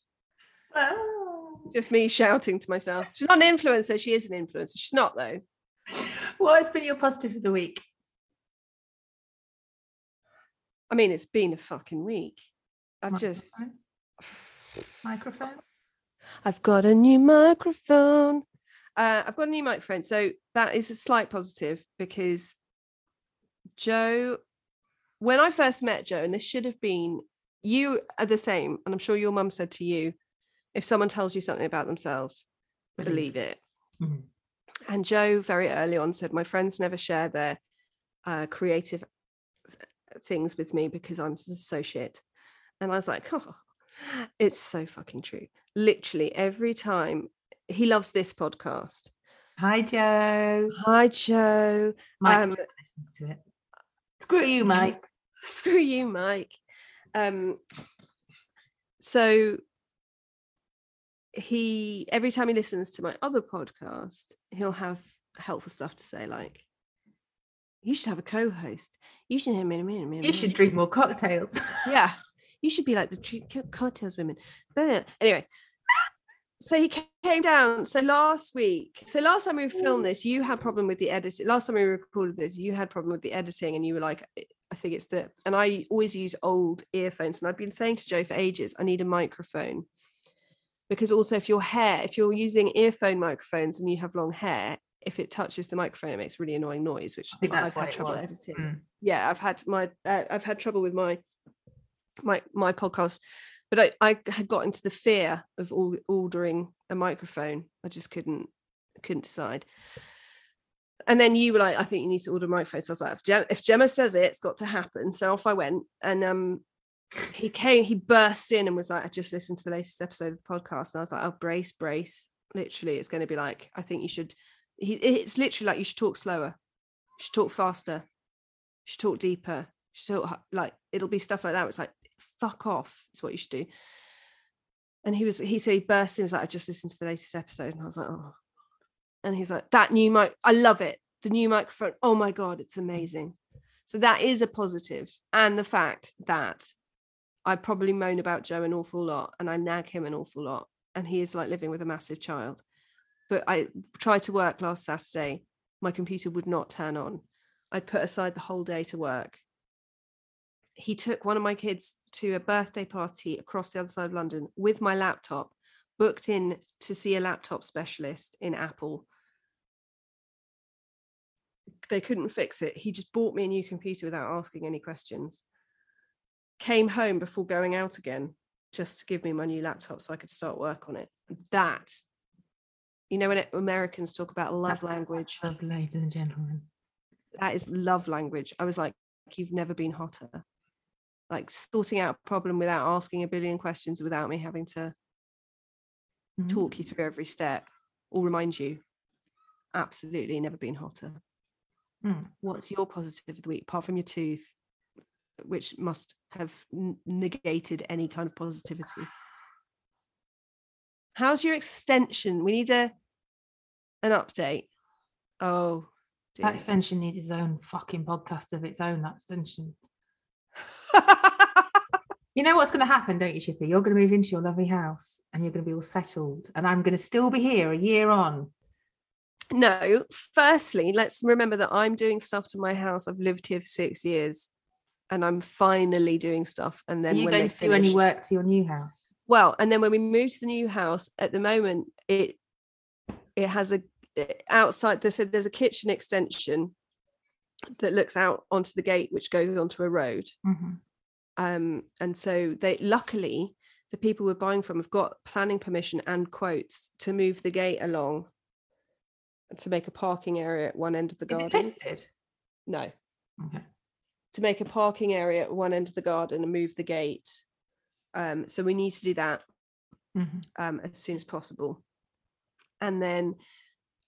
Oh. Just me shouting to myself. She's not an influencer. She is an influencer. She's not though. What has been your positive of the week? I mean, it's been a fucking week. I've just Microphone? I've got a new microphone. Uh, I've got a new microphone. So that is a slight positive because Joe, when I first met Joe, and this should have been, you are the same. And I'm sure your mum said to you, if someone tells you something about themselves, believe it. Mhm. And Joe very early on said, My friends never share their uh, creative things with me because I'm so shit. And I was like, Oh, it's so fucking true. Literally every time he loves this podcast. Hi, Joe. Hi, Joe. Mike Um, listens to it. Screw you, Mike. Screw you, Mike. Um, so he every time he listens to my other podcast, he'll have helpful stuff to say, like, You should have a co-host. You should hear me. You should drink more cocktails. yeah, you should be like the drink cocktails women. But anyway, so he came down. So last week, so last time we filmed this, you had problem with the editing. Last time we recorded this, you had problem with the editing, and you were like, I think it's the. And I always use old earphones, and I've been saying to Joe for ages, I need a microphone because also if your hair, if you're using earphone microphones and you have long hair, if it touches the microphone, it makes really annoying noise, which I've had trouble was. editing. Mm. Yeah, I've had my uh, I've had trouble with my my my podcast but I, I had got into the fear of ordering a microphone. I just couldn't couldn't decide. And then you were like, I think you need to order a microphone. So I was like, if Gemma, if Gemma says it, it's got to happen. So off I went. And um he came, he burst in and was like, I just listened to the latest episode of the podcast. And I was like, oh, brace, brace. Literally, it's going to be like, I think you should he, it's literally like you should talk slower. You should talk faster. You should talk deeper. You should talk like it'll be stuff like that. It's like fuck off is what you should do. And he was he said he burst in he was like i just listened to the latest episode. And i was like oh and he's like that new mic i love it. The new microphone. Oh my god it's amazing. So that is a positive. And the fact that i probably moan about joe an awful lot and i nag him an awful lot and he is like living with a massive child. But i tried to work last saturday. My computer would not turn on. I put aside the whole day to work he took one of my kids to a birthday party across the other side of London with my laptop, booked in to see a laptop specialist in Apple. They couldn't fix it. He just bought me a new computer without asking any questions. Came home before going out again just to give me my new laptop so I could start work on it. That, you know, when it, Americans talk about love That's language, love, ladies and gentlemen, that is love language. I was like, you've never been hotter like sorting out a problem without asking a billion questions without me having to mm-hmm. talk you through every step or remind you absolutely never been hotter mm. what's your positive of the week apart from your tooth which must have n- negated any kind of positivity how's your extension we need a an update oh dear. that extension needs its own fucking podcast of its own that extension you know what's going to happen, don't you, Chippy? You're going to move into your lovely house and you're going to be all settled, and I'm going to still be here a year on. No, firstly, let's remember that I'm doing stuff to my house. I've lived here for six years and I'm finally doing stuff. And then Are you when going to finish, do any work to your new house? Well, and then when we move to the new house, at the moment, it it has a outside. They said there's a kitchen extension that looks out onto the gate, which goes onto a road. Mm-hmm. Um, and so they luckily the people we're buying from have got planning permission and quotes to move the gate along to make a parking area at one end of the garden. No. Okay. To make a parking area at one end of the garden and move the gate. Um, so we need to do that mm-hmm. um, as soon as possible. And then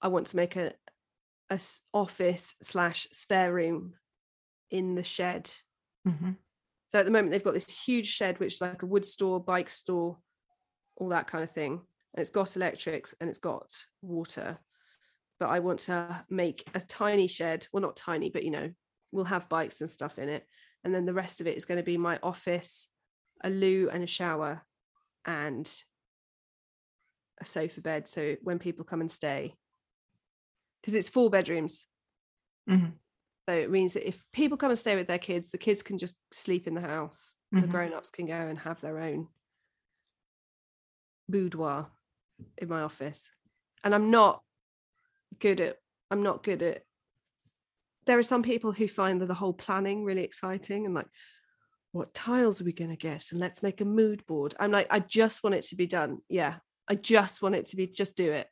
I want to make a, a office slash spare room in the shed. Mm-hmm. So at the moment they've got this huge shed which is like a wood store, bike store, all that kind of thing. And it's got electrics and it's got water. But I want to make a tiny shed. Well, not tiny, but you know, we'll have bikes and stuff in it. And then the rest of it is going to be my office, a loo and a shower, and a sofa bed. So when people come and stay, because it's four bedrooms. Mm-hmm. So it means that if people come and stay with their kids, the kids can just sleep in the house. Mm-hmm. The grown-ups can go and have their own boudoir in my office. And I'm not good at I'm not good at there are some people who find that the whole planning really exciting and like what tiles are we going to get and let's make a mood board i'm like i just want it to be done yeah i just want it to be just do it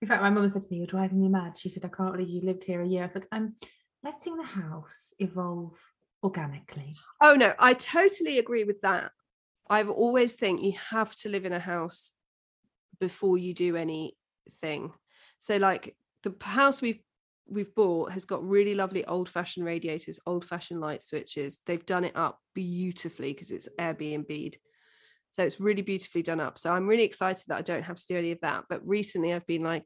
in fact, my mum said to me, You're driving me mad. She said, I can't believe you lived here a year. I said, I'm letting the house evolve organically. Oh no, I totally agree with that. I've always think you have to live in a house before you do anything. So like the house we've we've bought has got really lovely old-fashioned radiators, old-fashioned light switches. They've done it up beautifully because it's Airbnb'd. So it's really beautifully done up. So I'm really excited that I don't have to do any of that. But recently I've been like,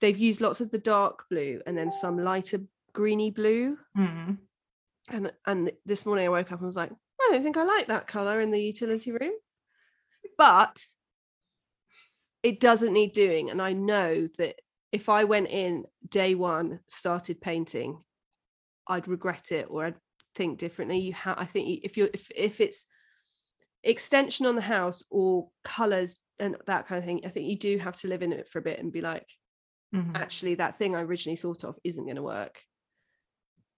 they've used lots of the dark blue and then some lighter greeny blue. Mm. And and this morning I woke up and was like, I don't think I like that color in the utility room. But it doesn't need doing. And I know that if I went in day one, started painting, I'd regret it or I'd think differently. You have, I think, if you're if if it's extension on the house or colors and that kind of thing, I think you do have to live in it for a bit and be like, Mhm. actually, that thing I originally thought of isn't going to work.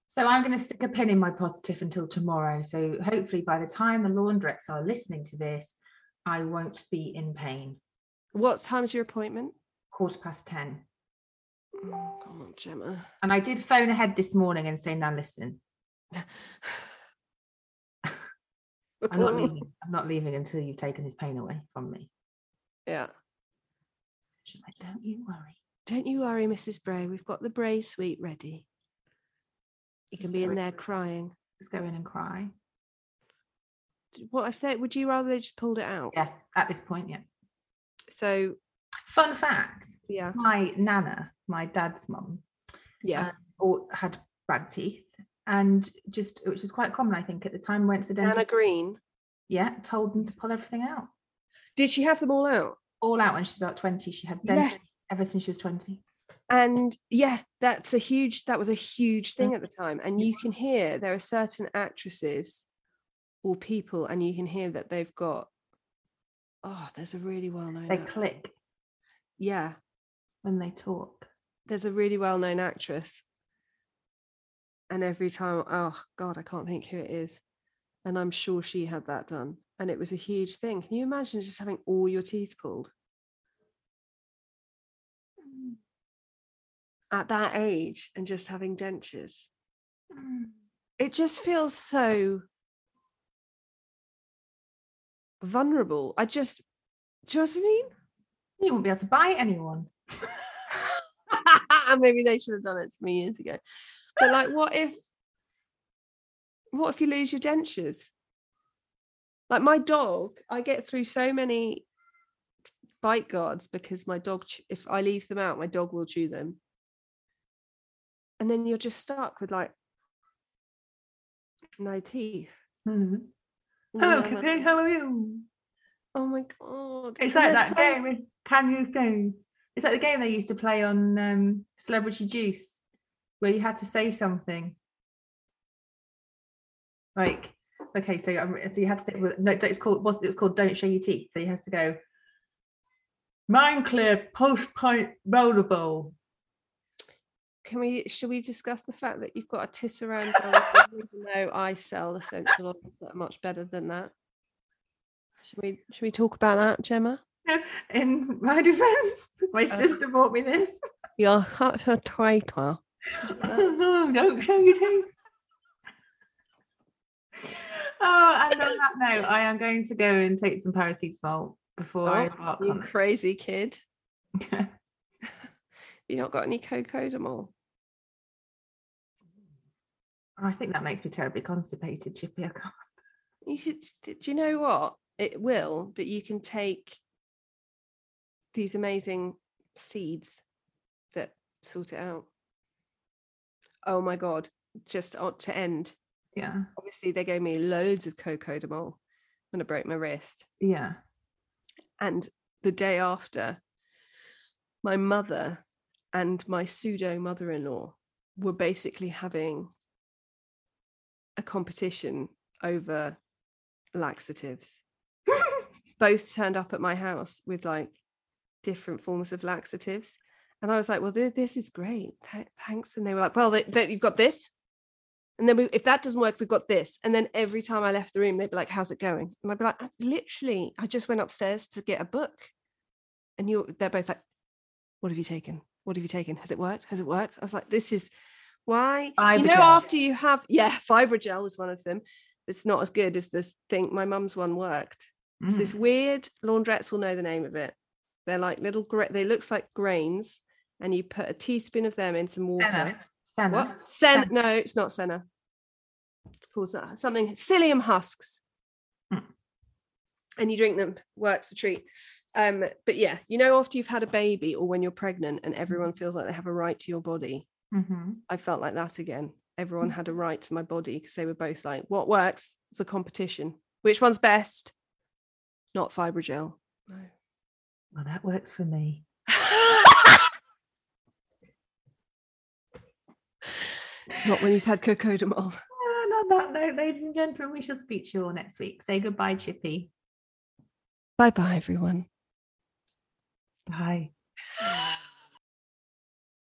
So I'm going to stick a pin in my positive until tomorrow. So hopefully by the time the laundrettes are listening to this, I won't be in pain. What time's your appointment? Quarter past 10. Oh, come on, Gemma. And I did phone ahead this morning and say, now listen, I'm not leaving. I'm not leaving until you've taken his pain away from me. Yeah. She's like, don't you worry. Don't you worry, Mrs. Bray. We've got the Bray suite ready. You can Just be in there for crying. Let's go in and cry. What if they would you rather they just pulled it out? Yeah, at this point, yeah. So Fun fact yeah, my nana, my dad's mum, yeah. uh, or had bad teeth and just which is quite common i think at the time went to the dentist Nana Green. yeah told them to pull everything out Did she have them all out? all out when she's about 20 she had Yeah. ever since she was 20 And yeah, that's a huge that was a huge thing at the time. And you can hear there are certain actresses or people, and you can hear that they've got oh, there's a really well known they click yeah, when they talk there's a really well known actress. And every time, oh God, I can't think who it is. And I'm sure she had that done. And it was a huge thing. Can you imagine just having all your teeth pulled at that age and just having dentures? Mm. It just feels so vulnerable. I just, do you know what I mean? you won't be able to buy anyone Maybe they should have done it to me years ago. But like, what if, what if you lose your dentures? Like my dog, I get through so many bite guards because my dog, if I leave them out, my dog will chew them. And then you're just stuck with like no teeth. Mhm. And then hello I'm like, how are you oh my god! it's like that so- game can you say it's like the game they used to play on um, celebrity juice where you had to say something like okay so um, so you had to say no it's called was it was called don't show your teeth so you have to go mind clear post pint rollerball Can we? Should we discuss the fact that you've got a tit around? even though I sell essential oils that are much better than that. Should we? Should we talk about that, Gemma? in my defense my Uh. sister bought me this You're such a traitor. no, don't show your teeth oh and on that note i am going to go and take some paracetamol before i Oh, embark you on this. crazy kid. Have you not got any cocodamol? I think that makes me terribly constipated, Chippy. I can't. You should, do you know what? It will, but you can take these amazing seeds that sort it out. Oh my god! Just to end, Yeah, obviously they gave me loads of cocodamol when I broke my wrist, yeah. and the day after, my mother and my pseudo mother-in-law were basically having a competition over laxatives. Both turned up at my house with like different forms of laxatives. And I was like, well, th- this is great. Th- thanks. And they were like, well, th- you've got this. And then we, if that doesn't work, we've got this. And then every time I left the room, they'd be like, how's it going? And I'd be like, "I- literally, I just went upstairs to get a book. And you're, they're both like, what have you taken? What have you taken? Has it worked? Has it worked? I was like, this is why. you know, Fybogel. after you have, yeah, Fybogel was one of them. It's not as good as this thing. My mum's one worked. It's this Mm. weird laundrettes will know the name of it. They're like little gra- they looks like grains, and you put a teaspoon of them in some water. Senna. Senna. What? Sen? Senna. No, it's not senna. It's called so- something psyllium husks. Mm. And you drink them, works a treat. Um, but yeah, you know, after you've had a baby or when you're pregnant and everyone feels like they have a right to your body, Mhm. I felt like that again. Everyone had a right to my body because they were both like, what works? It's a competition. Which one's best? Not Fybogel. No. Well, that works for me. Not when you've had cocodamol. And on that note, ladies and gentlemen, we shall speak to you all next week. Say goodbye, Chippy. Bye bye, everyone. Bye.